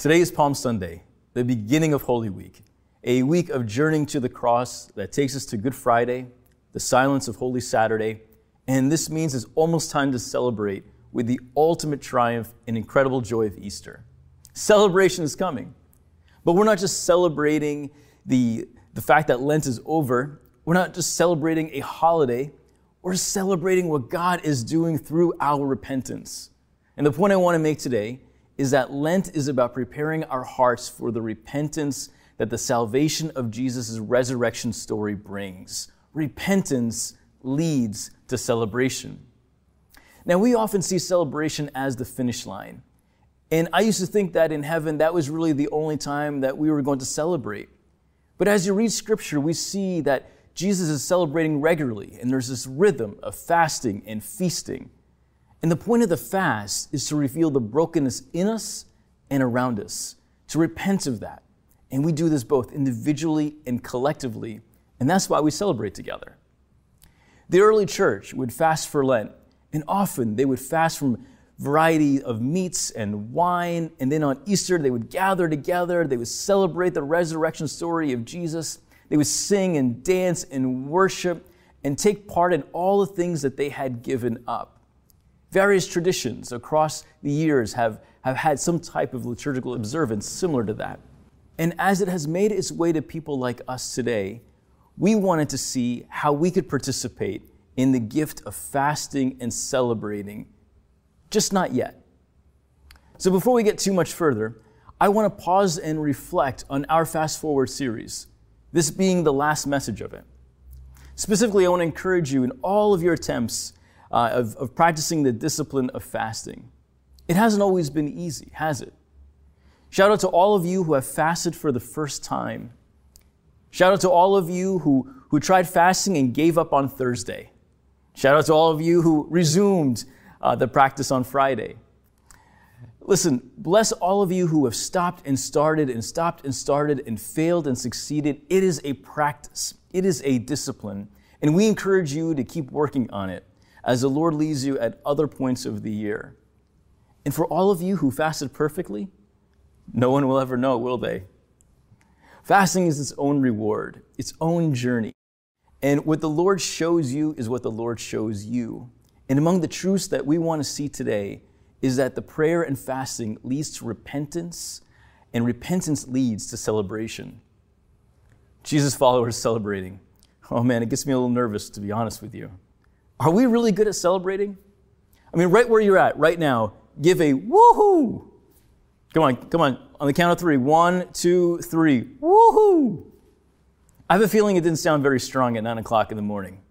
Today is Palm Sunday, the beginning of Holy Week, a week of journeying to the cross that takes us to Good Friday, the silence of Holy Saturday, and this means it's almost time to celebrate with the ultimate triumph and incredible joy of Easter. Celebration is coming. But we're not just celebrating the, the fact that Lent is over, we're not just celebrating a holiday, we're celebrating what God is doing through our repentance. And the point I want to make today is that Lent is about preparing our hearts for the repentance that the salvation of Jesus' resurrection story brings. Repentance leads to celebration. Now, we often see celebration as the finish line. And I used to think that in heaven, that was really the only time that we were going to celebrate. But as you read scripture, we see that Jesus is celebrating regularly, and there's this rhythm of fasting and feasting. And the point of the fast is to reveal the brokenness in us and around us, to repent of that. And we do this both individually and collectively, and that's why we celebrate together. The early church would fast for Lent, and often they would fast from variety of meats and wine. And then on Easter, they would gather together. They would celebrate the resurrection story of Jesus. They would sing and dance and worship and take part in all the things that they had given up. Various traditions across the years have, have had some type of liturgical observance similar to that. And as it has made its way to people like us today, we wanted to see how we could participate in the gift of fasting and celebrating just not yet. So before we get too much further, I want to pause and reflect on our Fast Forward series, this being the last message of it. Specifically, I want to encourage you in all of your attempts uh, of, of practicing the discipline of fasting. It hasn't always been easy, has it? Shout out to all of you who have fasted for the first time. Shout out to all of you who, who tried fasting and gave up on Thursday. Shout out to all of you who resumed uh, the practice on Friday. Listen, bless all of you who have stopped and started and stopped and started and failed and succeeded. It is a practice, it is a discipline, and we encourage you to keep working on it as the Lord leads you at other points of the year. And for all of you who fasted perfectly, no one will ever know, will they? Fasting is its own reward, its own journey. And what the Lord shows you is what the Lord shows you. And among the truths that we want to see today is that the prayer and fasting leads to repentance, and repentance leads to celebration. Jesus followers celebrating. Oh man, it gets me a little nervous, to be honest with you. Are we really good at celebrating? I mean, right where you're at right now, give a woohoo. Come on, come on. On the count of three. One, two, three. Woohoo! I have a feeling it didn't sound very strong at nine o'clock in the morning.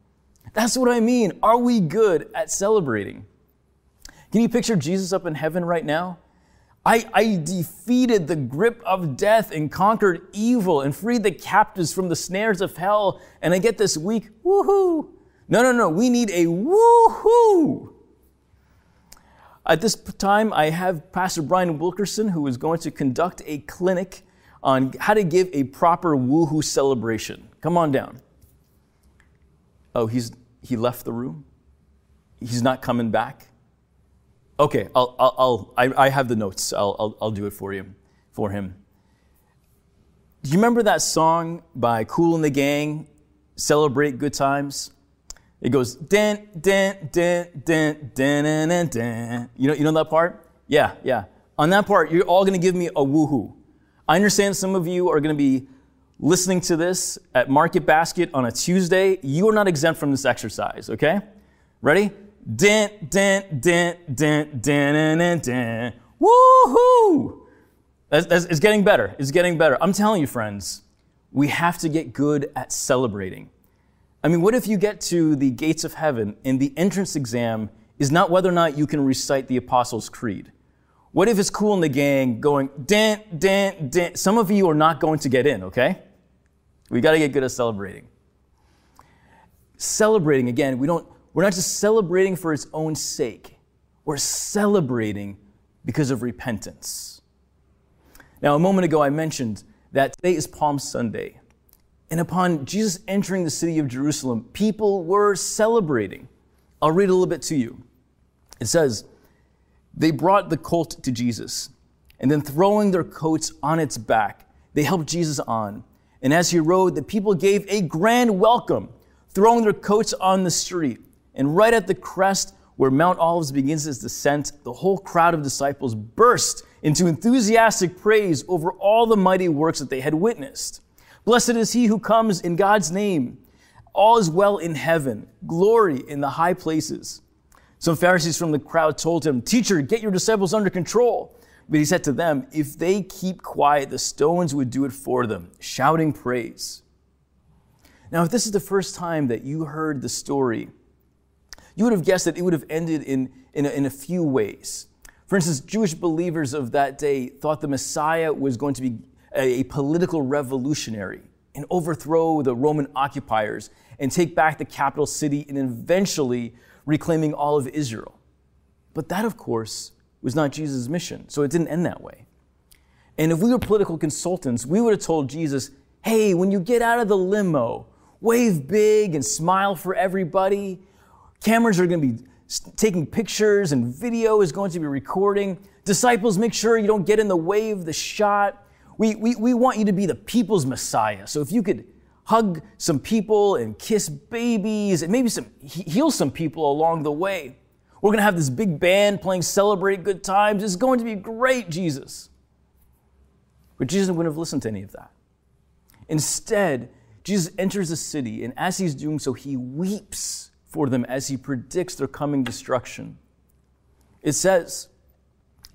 That's what I mean. Are we good at celebrating? Can you picture Jesus up in heaven right now? I, I, defeated the grip of death and conquered evil and freed the captives from the snares of hell. And I get this week, woohoo. No, no, no. We need a woohoo. At this time, I have Pastor Brian Wilkerson, who is going to conduct a clinic on how to give a proper woohoo celebration. Come on down. Oh, he's, he left the room? He's not coming back? Okay, I'll, I'll, I'll I, I have the notes. I'll, I'll, I'll do it for you, for him. Do you remember that song by Kool and the Gang, Celebrate Good Times? It goes dun dun dun dun dun dun dun. dun. You know, you know that part? Yeah, yeah. On that part, you're all going to give me a woohoo. I understand some of you are going to be listening to this at Market Basket on a Tuesday. You are not exempt from this exercise. Okay, ready? Dun dun dun dun dun dun dun. dun. Woohoo! That's, that's, it's getting better. It's getting better. I'm telling you, friends, we have to get good at celebrating. I mean, what if you get to the gates of heaven and the entrance exam is not whether or not you can recite the Apostles' Creed? What if it's Kool and the Gang going, dan, dan, dan? Some of you are not going to get in, okay? We got to get good at celebrating. Celebrating, again, we don't, we're not just celebrating for its own sake, we're celebrating because of repentance. Now, a moment ago, I mentioned that today is Palm Sunday. And upon Jesus entering the city of Jerusalem, people were celebrating. I'll read a little bit to you. It says, They brought the colt to Jesus, And then throwing their coats on its back, they helped Jesus on. And as he rode, the people gave a grand welcome, throwing their coats on the street. And right at the crest where Mount Olives begins its descent, the whole crowd of disciples burst into enthusiastic praise over all the mighty works that they had witnessed. Blessed is he who comes in God's name. All is well in heaven, glory in the high places. Some Pharisees from the crowd told him, Teacher, get your disciples under control. But he said to them, If they keep quiet, the stones would do it for them, shouting praise. Now, if this is the first time that you heard the story, you would have guessed that it would have ended in, in, a, in a few ways. For instance, Jewish believers of that day thought the Messiah was going to be a, political revolutionary and overthrow the Roman occupiers and take back the capital city and eventually reclaiming all of Israel. But that, of course, was not Jesus' mission, so it didn't end that way. And if we were political consultants, we would have told Jesus, hey, when you get out of the limo, wave big and smile for everybody. Cameras are going to be taking pictures and video is going to be recording. Disciples, make sure you don't get in the way of the shot. We, we, we want you to be the people's Messiah. So if you could hug some people and kiss babies and maybe some, heal some people along the way. We're going to have this big band playing Celebrate Good Times. It's going to be great, Jesus. But Jesus wouldn't have listened to any of that. Instead, Jesus enters the city, and as he's doing so, he weeps for them as he predicts their coming destruction. It says,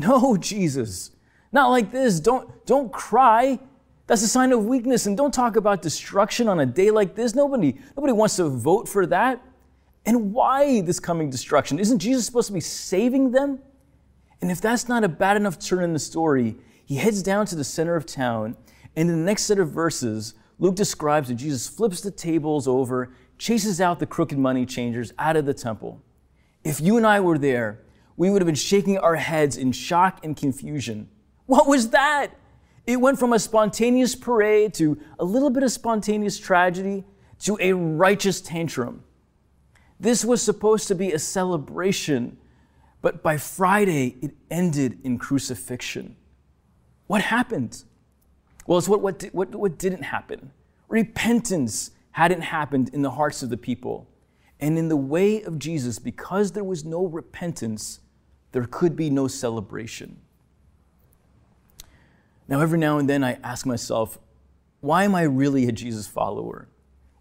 No, Jesus, not like this. Don't, don't cry. That's a sign of weakness. And don't talk about destruction on a day like this. Nobody, nobody wants to vote for that. And why this coming destruction? Isn't Jesus supposed to be saving them? And if that's not a bad enough turn in the story, he heads down to the center of town. And in the next set of verses, Luke describes that Jesus flips the tables over, chases out the crooked money changers out of the temple. If you and I were there, we would have been shaking our heads in shock and confusion. What was that? It went from a spontaneous parade to a little bit of spontaneous tragedy to a righteous tantrum. This was supposed to be a celebration, but by Friday it ended in crucifixion. What happened? Well, it's what, what, what, what didn't happen. Repentance hadn't happened in the hearts of the people. And in the way of Jesus, because there was no repentance, there could be no celebration. Now, every now and then I ask myself, why am I really a Jesus follower?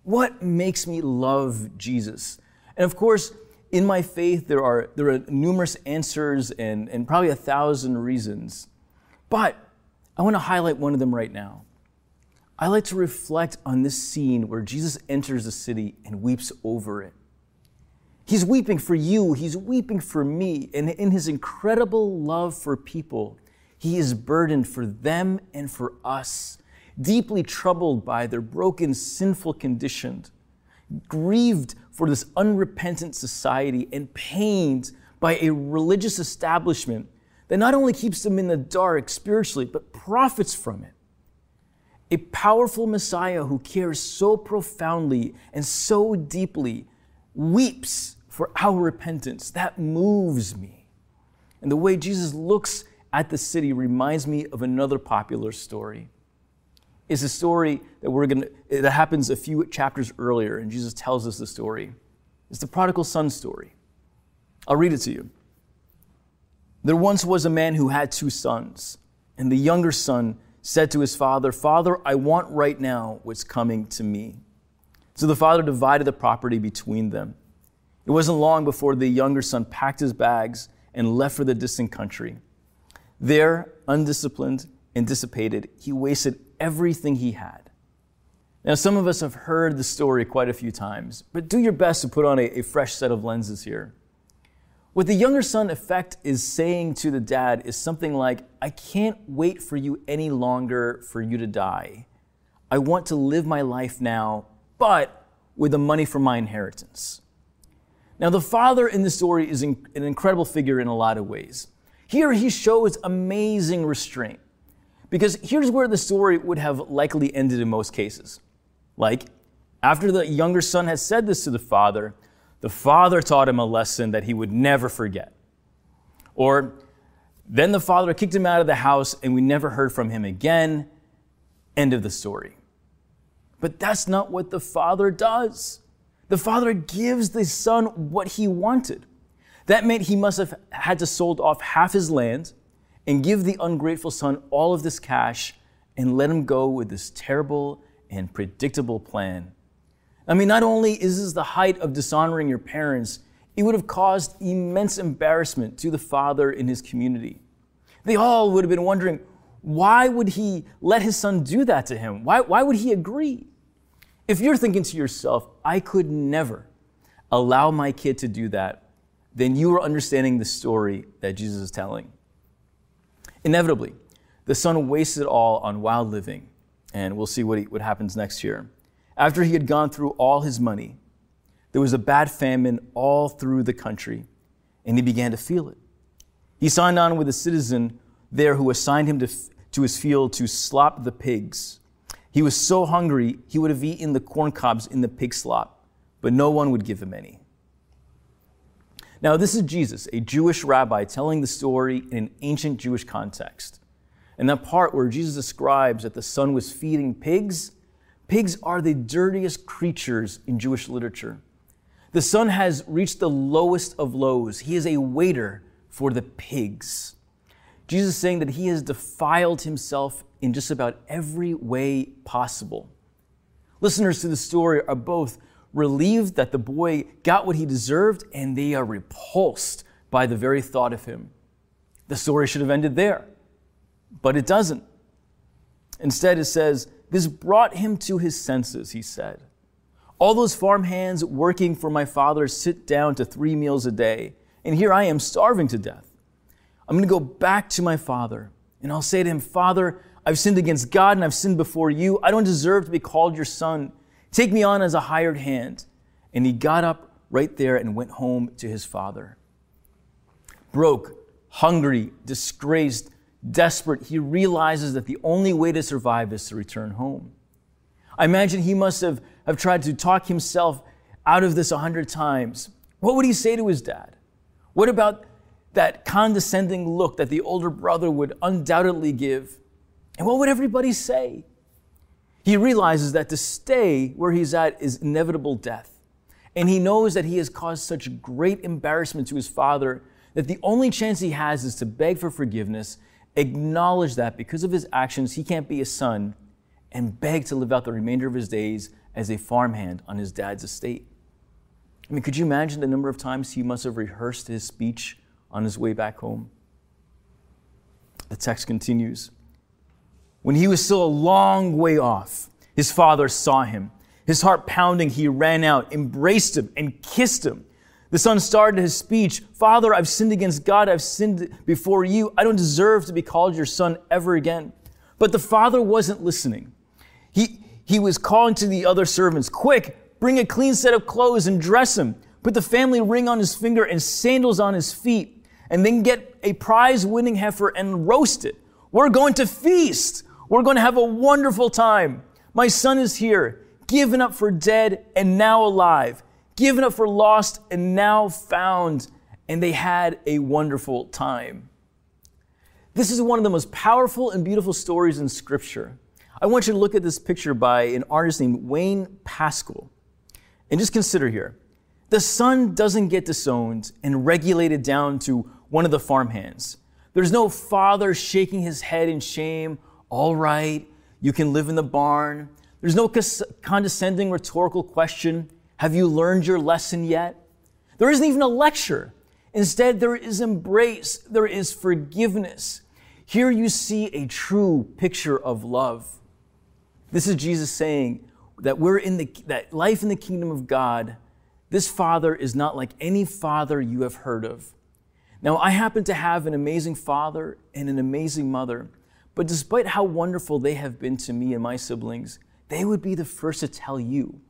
What makes me love Jesus? And of course, in my faith, there are, there are numerous answers and, and probably a thousand reasons. But I want to highlight one of them right now. I like to reflect on this scene where Jesus enters the city and weeps over it. He's weeping for you, he's weeping for me. And in his incredible love for people, he is burdened for them and for us, deeply troubled by their broken, sinful condition, grieved for this unrepentant society, and pained by a religious establishment that not only keeps them in the dark spiritually, but profits from it. A powerful Messiah who cares so profoundly and so deeply weeps for our repentance. That moves me. And the way Jesus looks at the city reminds me of another popular story. It's a story that we're going that happens a few chapters earlier, and Jesus tells us the story. It's the prodigal son story. I'll read it to you. There once was a man who had two sons, and the younger son said to his father, Father, I want right now what's coming to me. So the father divided the property between them. It wasn't long before the younger son packed his bags and left for the distant country. There, undisciplined and dissipated, he wasted everything he had. Now, some of us have heard the story quite a few times, but do your best to put on a, a fresh set of lenses here. What the younger son effect is saying to the dad is something like, I can't wait for you any longer for you to die. I want to live my life now, but with the money from my inheritance. Now, the father in the story is an incredible figure in a lot of ways. Here he shows amazing restraint. Because here's where the story would have likely ended in most cases. Like, after the younger son had said this to the father, the father taught him a lesson that he would never forget. Or, then the father kicked him out of the house and we never heard from him again. End of the story. But that's not what the father does. The father gives the son what he wanted. That meant he must have had to sold off half his land and give the ungrateful son all of this cash and let him go with this terrible and predictable plan. I mean, not only is this the height of dishonoring your parents, it would have caused immense embarrassment to the father in his community. They all would have been wondering, why would he let his son do that to him? Why, why would he agree? If you're thinking to yourself, I could never allow my kid to do that, then you are understanding the story that Jesus is telling. Inevitably, the son wasted all on wild living, and we'll see what, he, what happens next year. After he had gone through all his money, there was a bad famine all through the country, and he began to feel it. He signed on with a citizen there who assigned him to, to his field to slop the pigs. He was so hungry, he would have eaten the corn cobs in the pig slop, but no one would give him any. Now, this is Jesus, a Jewish rabbi, telling the story in an ancient Jewish context. And that part where Jesus describes that the son was feeding pigs, pigs are the dirtiest creatures in Jewish literature. The son has reached the lowest of lows. He is a waiter for the pigs. Jesus is saying that he has defiled himself in just about every way possible. Listeners to the story are both relieved that the boy got what he deserved, and they are repulsed by the very thought of him. The story should have ended there, but it doesn't. Instead, it says, This brought him to his senses, he said. All those farm hands working for my father sit down to three meals a day, and here I am starving to death. I'm going to go back to my father, and I'll say to him, Father, I've sinned against God and I've sinned before you. I don't deserve to be called your son. Take me on as a hired hand. And he got up right there and went home to his father. Broke, hungry, disgraced, desperate, he realizes that the only way to survive is to return home. I imagine he must have, have tried to talk himself out of this a hundred times. What would he say to his dad? What about that condescending look that the older brother would undoubtedly give? And what would everybody say? He realizes that to stay where he's at is inevitable death. And he knows that he has caused such great embarrassment to his father that the only chance he has is to beg for forgiveness, acknowledge that because of his actions he can't be a son, and beg to live out the remainder of his days as a farmhand on his dad's estate. I mean, could you imagine the number of times he must have rehearsed his speech on his way back home? The text continues. When he was still a long way off, his father saw him. His heart pounding, he ran out, embraced him, and kissed him. The son started his speech Father, I've sinned against God. I've sinned before you. I don't deserve to be called your son ever again. But the father wasn't listening. He, he was calling to the other servants Quick, bring a clean set of clothes and dress him. Put the family ring on his finger and sandals on his feet. And then get a prize winning heifer and roast it. We're going to feast. We're going to have a wonderful time. My son is here, given up for dead and now alive, given up for lost and now found. And they had a wonderful time. This is one of the most powerful and beautiful stories in Scripture. I want you to look at this picture by an artist named Wayne Pascal. And just consider here the son doesn't get disowned and regulated down to one of the farmhands. There's no father shaking his head in shame all right, you can live in the barn. There's no condescending rhetorical question. Have you learned your lesson yet? There isn't even a lecture. Instead, there is embrace, there is forgiveness. Here you see a true picture of love. This is Jesus saying that we're in the that life in the kingdom of God, this father is not like any father you have heard of. Now, I happen to have an amazing father and an amazing mother, but despite how wonderful they have been to me and my siblings, they would be the first to tell you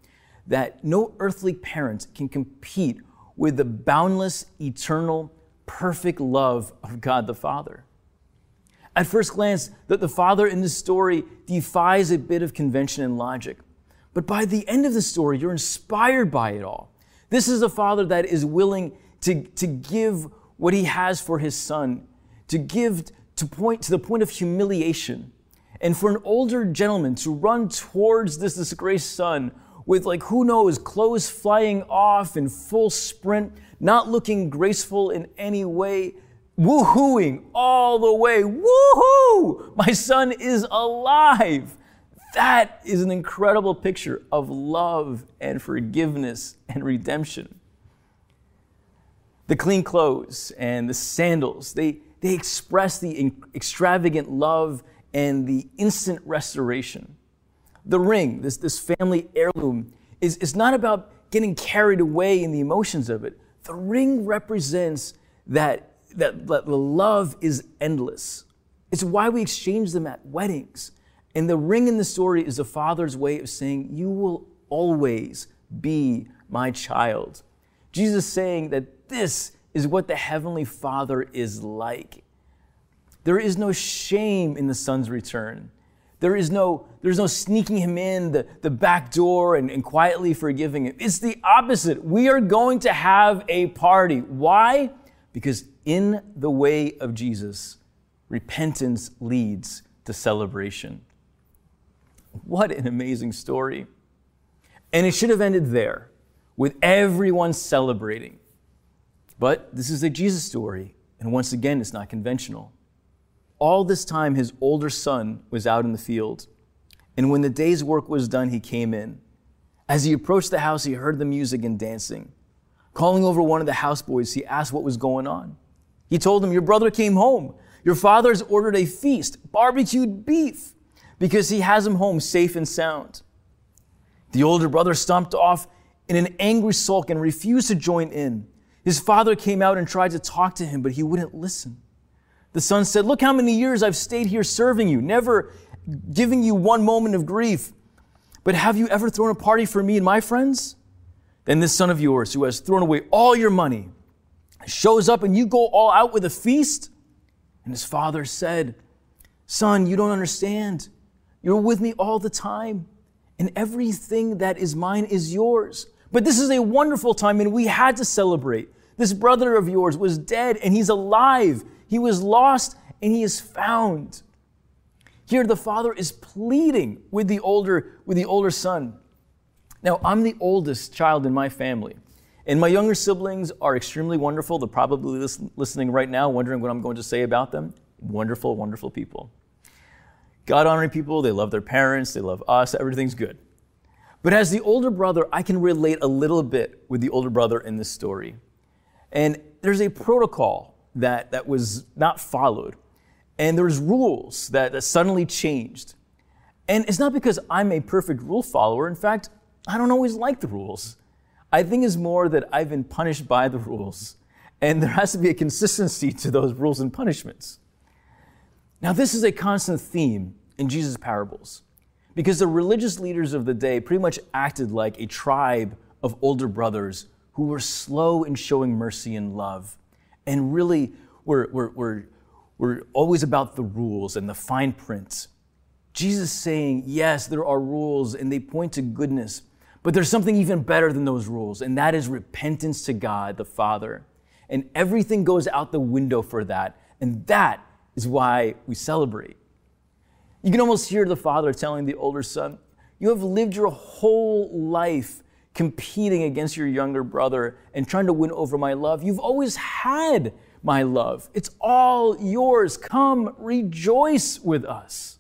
that no earthly parent can compete with the boundless, eternal, perfect love of God the Father. At first glance, that the Father in this story defies a bit of convention and logic. But by the end of the story, you're inspired by it all. This is a Father that is willing to, to give what he has for his son, to give to point to the point of humiliation. And for an older gentleman to run towards this disgraced son with like who knows clothes flying off in full sprint not looking graceful in any way woohooing all the way. Woohoo! My son is alive. That is an incredible picture of love and forgiveness and redemption. The clean clothes and the sandals they, they express the extravagant love and the instant restoration the ring, this, this family heirloom, is, is not about getting carried away in the emotions of it. The ring represents that, that, that the love is endless. It's why we exchange them at weddings. And the ring in the story is a father's way of saying, You will always be my child. Jesus saying that this is what the Heavenly Father is like. There is no shame in the Son's return. There is no, there's no sneaking him in the, the back door and, and quietly forgiving him. It's the opposite. We are going to have a party. Why? Because in the way of Jesus, repentance leads to celebration. What an amazing story. And it should have ended there, with everyone celebrating. But this is a Jesus story, and once again, it's not conventional. All this time, his older son was out in the field. And when the day's work was done, he came in. As he approached the house, he heard the music and dancing. Calling over one of the houseboys, he asked what was going on. He told him, Your brother came home. Your father has ordered a feast, barbecued beef, because he has him home safe and sound. The older brother stomped off in an angry sulk and refused to join in. His father came out and tried to talk to him, but he wouldn't listen. The son said, Look how many years I've stayed here serving you, never giving you one moment of grief. But have you ever thrown a party for me and my friends? Then this son of yours, who has thrown away all your money, shows up and you go all out with a feast? And his father said, Son, you don't understand. You're with me all the time, and everything that is mine is yours. But this is a wonderful time, and we had to celebrate. This brother of yours was dead, and he's alive. He was lost and he is found. Here the father is pleading with the older with the older son. Now, I'm the oldest child in my family. And my younger siblings are extremely wonderful. They're probably listening right now, wondering what I'm going to say about them. Wonderful, wonderful people. God honoring people, they love their parents, they love us, everything's good. But as the older brother, I can relate a little bit with the older brother in this story. And there's a protocol that, that was not followed. And there's rules that, that suddenly changed. And it's not because I'm a perfect rule follower. In fact, I don't always like the rules. I think it's more that I've been punished by the rules. And there has to be a consistency to those rules and punishments. Now, this is a constant theme in Jesus' parables because the religious leaders of the day pretty much acted like a tribe of older brothers who were slow in showing mercy and love and really we're, we're, we're, we're always about the rules and the fine print. Jesus saying, yes, there are rules and they point to goodness, but there's something even better than those rules, and that is repentance to God the Father. And everything goes out the window for that, and that is why we celebrate. You can almost hear the father telling the older son, You have lived your whole life competing against your younger brother and trying to win over my love. You've always had my love. It's all yours. Come rejoice with us.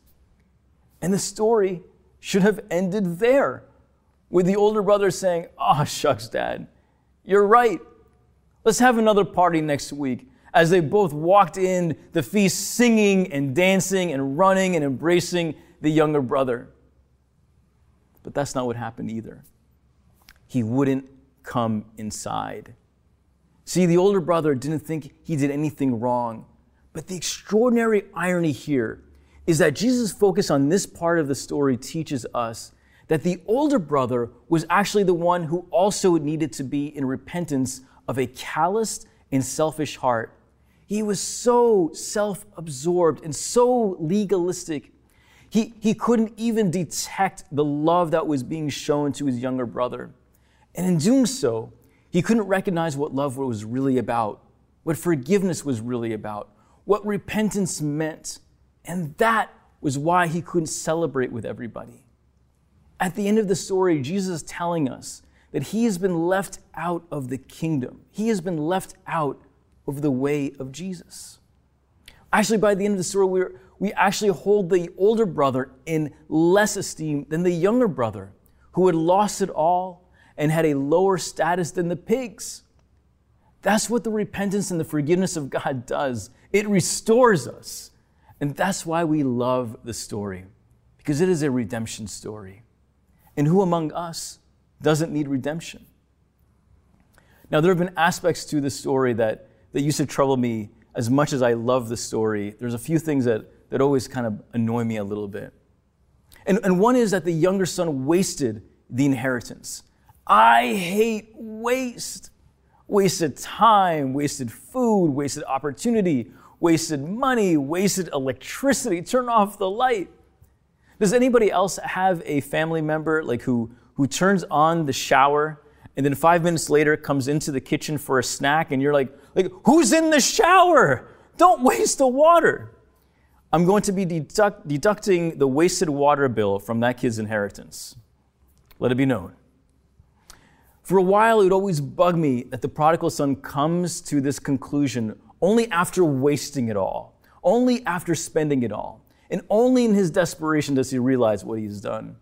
And the story should have ended there with the older brother saying, Oh, shucks, dad, you're right. Let's have another party next week. As they both walked in the feast singing and dancing and running and embracing the younger brother. But that's not what happened either he wouldn't come inside. See, the older brother didn't think he did anything wrong. But the extraordinary irony here is that Jesus' focus on this part of the story teaches us that the older brother was actually the one who also needed to be in repentance of a calloused and selfish heart. He was so self absorbed and so legalistic. He, he couldn't even detect the love that was being shown to his younger brother. And in doing so, he couldn't recognize what love was really about, what forgiveness was really about, what repentance meant. And that was why he couldn't celebrate with everybody. At the end of the story, Jesus is telling us that he has been left out of the kingdom. He has been left out of the way of Jesus. Actually, by the end of the story, we we actually hold the older brother in less esteem than the younger brother who had lost it all and had a lower status than the pigs. That's what the repentance and the forgiveness of God does. It restores us. And that's why we love the story, because it is a redemption story. And who among us doesn't need redemption? Now, there have been aspects to the story that, that used to trouble me as much as I love the story. There's a few things that, that always kind of annoy me a little bit. And, and one is that the younger son wasted the inheritance. I hate waste. Wasted time, wasted food, wasted opportunity, wasted money, wasted electricity. Turn off the light. Does anybody else have a family member like who, who turns on the shower and then five minutes later comes into the kitchen for a snack and you're like, like who's in the shower? Don't waste the water. I'm going to be deduct, deducting the wasted water bill from that kid's inheritance. Let it be known. For a while, it would always bug me that the prodigal son comes to this conclusion only after wasting it all, only after spending it all, and only in his desperation does he realize what he's done.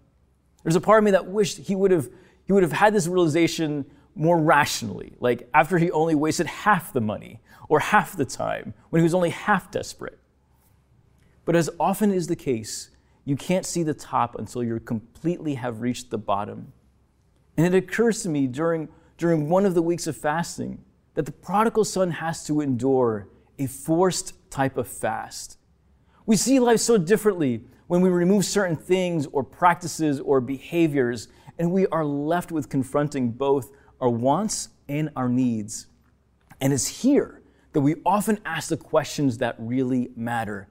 There's a part of me that wished he would have, he would have had this realization more rationally, like after he only wasted half the money or half the time, when he was only half desperate. But as often is the case, you can't see the top until you completely have reached the bottom. And it occurs to me during, during one of the weeks of fasting that the prodigal son has to endure a forced type of fast. We see life so differently when we remove certain things or practices or behaviors, and we are left with confronting both our wants and our needs. And it's here that we often ask the questions that really matter.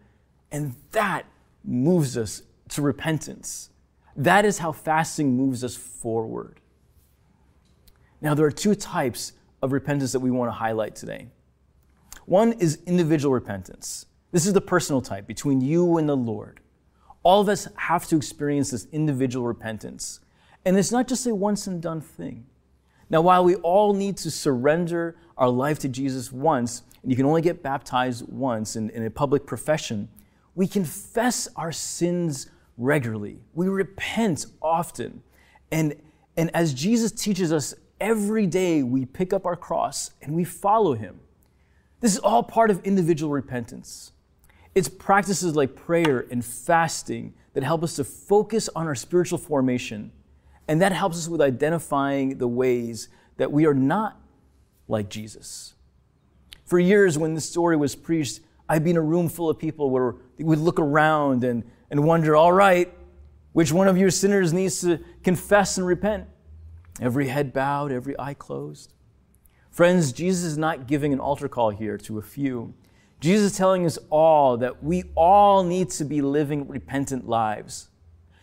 And that moves us to repentance. That is how fasting moves us forward. Now, there are two types of repentance that we want to highlight today. One is individual repentance. This is the personal type between you and the Lord. All of us have to experience this individual repentance. And it's not just a once and done thing. Now, while we all need to surrender our life to Jesus once, and you can only get baptized once in, in a public profession, we confess our sins regularly. We repent often. And, and as Jesus teaches us every day we pick up our cross and we follow him. This is all part of individual repentance. It's practices like prayer and fasting that help us to focus on our spiritual formation. And that helps us with identifying the ways that we are not like Jesus. For years, when this story was preached, I'd be in a room full of people where would look around and, and wonder, all right, which one of you sinners needs to confess and repent? Every head bowed, every eye closed. Friends, Jesus is not giving an altar call here to a few. Jesus is telling us all that we all need to be living repentant lives.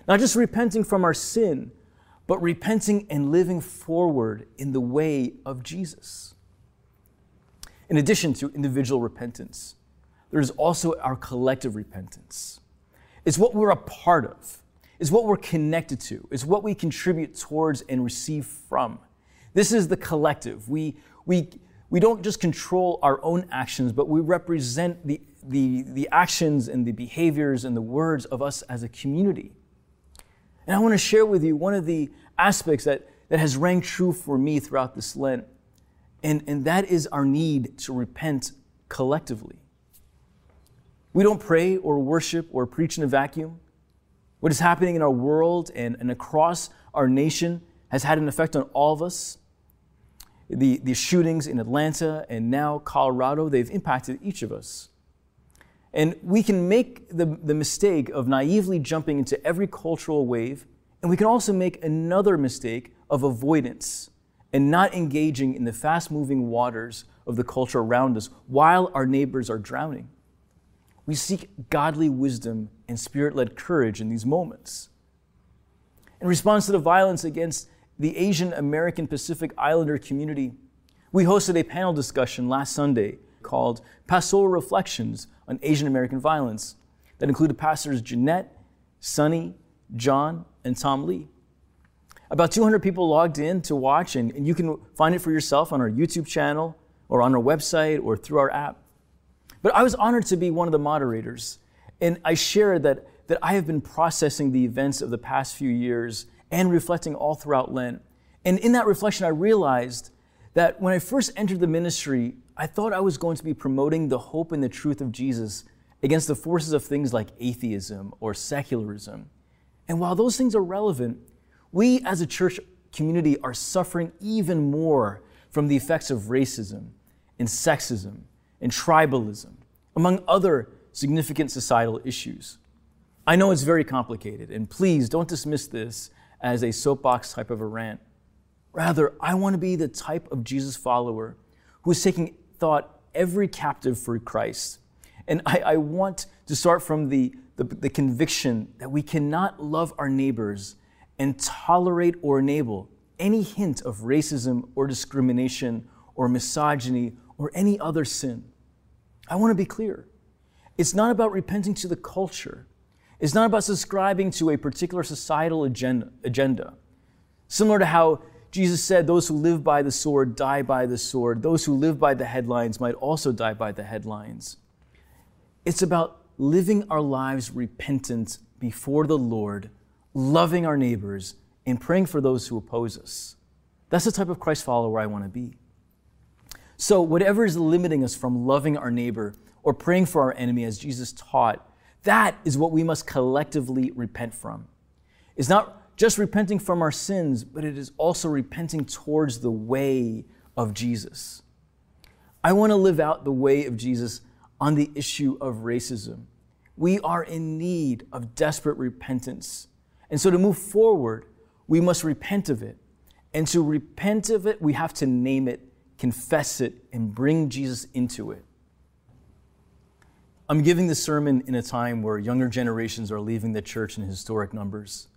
Not just repenting from our sin, but repenting and living forward in the way of Jesus. In addition to individual repentance, there is also our collective repentance. It's what we're a part of is what we're connected to, is what we contribute towards and receive from. This is the collective. We, we, we don't just control our own actions, but we represent the, the, the actions and the behaviors and the words of us as a community. And I want to share with you one of the aspects that, that has rang true for me throughout this Lent, and, and that is our need to repent collectively. We don't pray or worship or preach in a vacuum. What is happening in our world and, and across our nation has had an effect on all of us. the, the shootings in Atlanta and now Colorado, they've impacted each of us. And we can make the, the mistake of naively jumping into every cultural wave, and we can also make another mistake of avoidance and not engaging in the fast moving waters of the culture around us while our neighbors are drowning. We seek godly wisdom and spirit led courage in these moments. In response to the violence against the Asian American Pacific Islander community, we hosted a panel discussion last Sunday called Pastoral Reflections on Asian American Violence that included pastors Jeanette, Sonny, John, and Tom Lee. About 200 people logged in to watch, and, and you can find it for yourself on our YouTube channel or on our website or through our app. But I was honored to be one of the moderators, and I shared that, that I have been processing the events of the past few years and reflecting all throughout Lent. And in that reflection, I realized that when I first entered the ministry, I thought I was going to be promoting the hope and the truth of Jesus against the forces of things like atheism or secularism. And while those things are relevant, we as a church community are suffering even more from the effects of racism and sexism and tribalism, among other significant societal issues. I know it's very complicated, and please don't dismiss this as a soapbox type of a rant. Rather, I want to be the type of Jesus follower who is taking thought every captive for Christ. And I, I want to start from the, the, the conviction that we cannot love our neighbors and tolerate or enable any hint of racism or discrimination or misogyny or any other sin. I want to be clear. It's not about repenting to the culture. It's not about subscribing to a particular societal agenda, agenda. Similar to how Jesus said, Those who live by the sword die by the sword. Those who live by the headlines might also die by the headlines. It's about living our lives repentant before the Lord loving our neighbors, and praying for those who oppose us. That's the type of Christ follower I want to be. So, whatever is limiting us from loving our neighbor or praying for our enemy as Jesus taught, that is what we must collectively repent from. It's not just repenting from our sins, but it is also repenting towards the way of Jesus. I want to live out the way of Jesus on the issue of racism. We are in need of desperate repentance and so to move forward, we must repent of it. And to repent of it, we have to name it, confess it, and bring Jesus into it. I'm giving this sermon in a time where younger generations are leaving the church in historic numbers.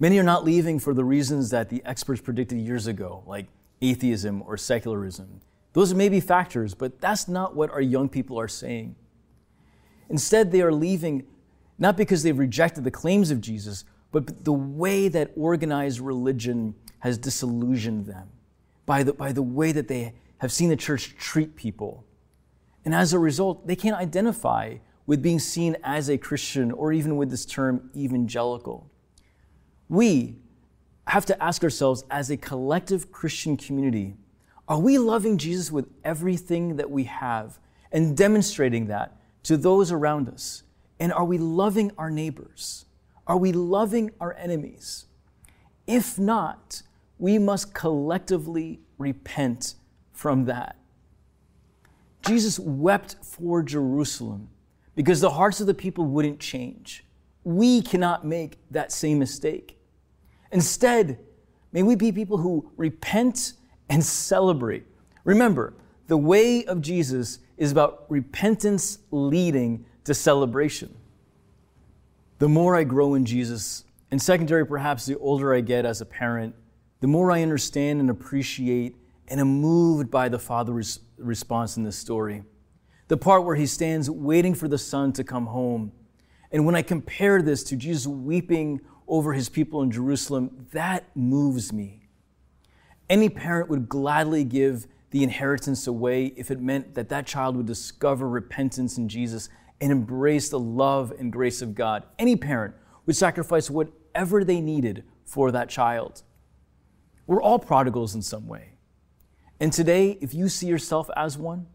Many are not leaving for the reasons that the experts predicted years ago, like atheism or secularism. Those may be factors, but that's not what our young people are saying. Instead, they are leaving not because they've rejected the claims of Jesus, but the way that organized religion has disillusioned them, by the, by the way that they have seen the church treat people. And as a result, they can't identify with being seen as a Christian or even with this term evangelical. We have to ask ourselves as a collective Christian community are we loving Jesus with everything that we have and demonstrating that to those around us? And are we loving our neighbors? Are we loving our enemies? If not, we must collectively repent from that. Jesus wept for Jerusalem because the hearts of the people wouldn't change. We cannot make that same mistake. Instead, may we be people who repent and celebrate. Remember, the way of Jesus is about repentance leading to celebration the more I grow in Jesus, and secondary, perhaps the older I get as a parent, the more I understand and appreciate and am moved by the Father's response in this story. The part where he stands waiting for the Son to come home. And when I compare this to Jesus weeping over his people in Jerusalem, that moves me. Any parent would gladly give the inheritance away if it meant that that child would discover repentance in Jesus and embrace the love and grace of God. Any parent would sacrifice whatever they needed for that child. We're all prodigals in some way. And today, if you see yourself as one,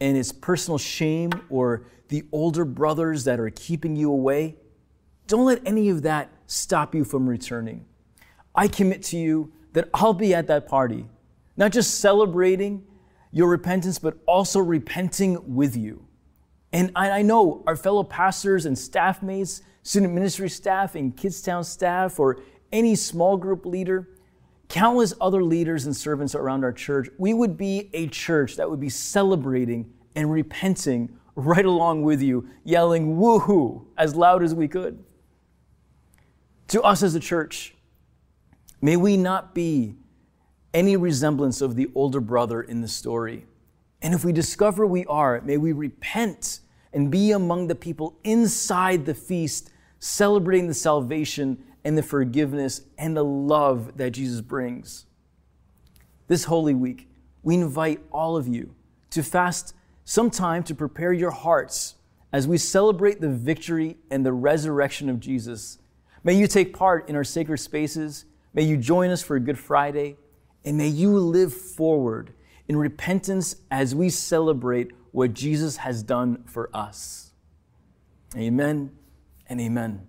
and it's personal shame or the older brothers that are keeping you away, don't let any of that stop you from returning. I commit to you that I'll be at that party not just celebrating your repentance, but also repenting with you. And I know our fellow pastors and staff mates, student ministry staff and Kidstown staff, or any small group leader, countless other leaders and servants around our church, we would be a church that would be celebrating and repenting right along with you, yelling woohoo as loud as we could. To us as a church, may we not be any resemblance of the older brother in the story. And if we discover we are, may we repent and be among the people inside the feast, celebrating the salvation and the forgiveness and the love that Jesus brings. This Holy Week, we invite all of you to fast some time to prepare your hearts as we celebrate the victory and the resurrection of Jesus. May you take part in our sacred spaces. May you join us for Good Friday. And may you live forward in repentance as we celebrate what Jesus has done for us. Amen and amen.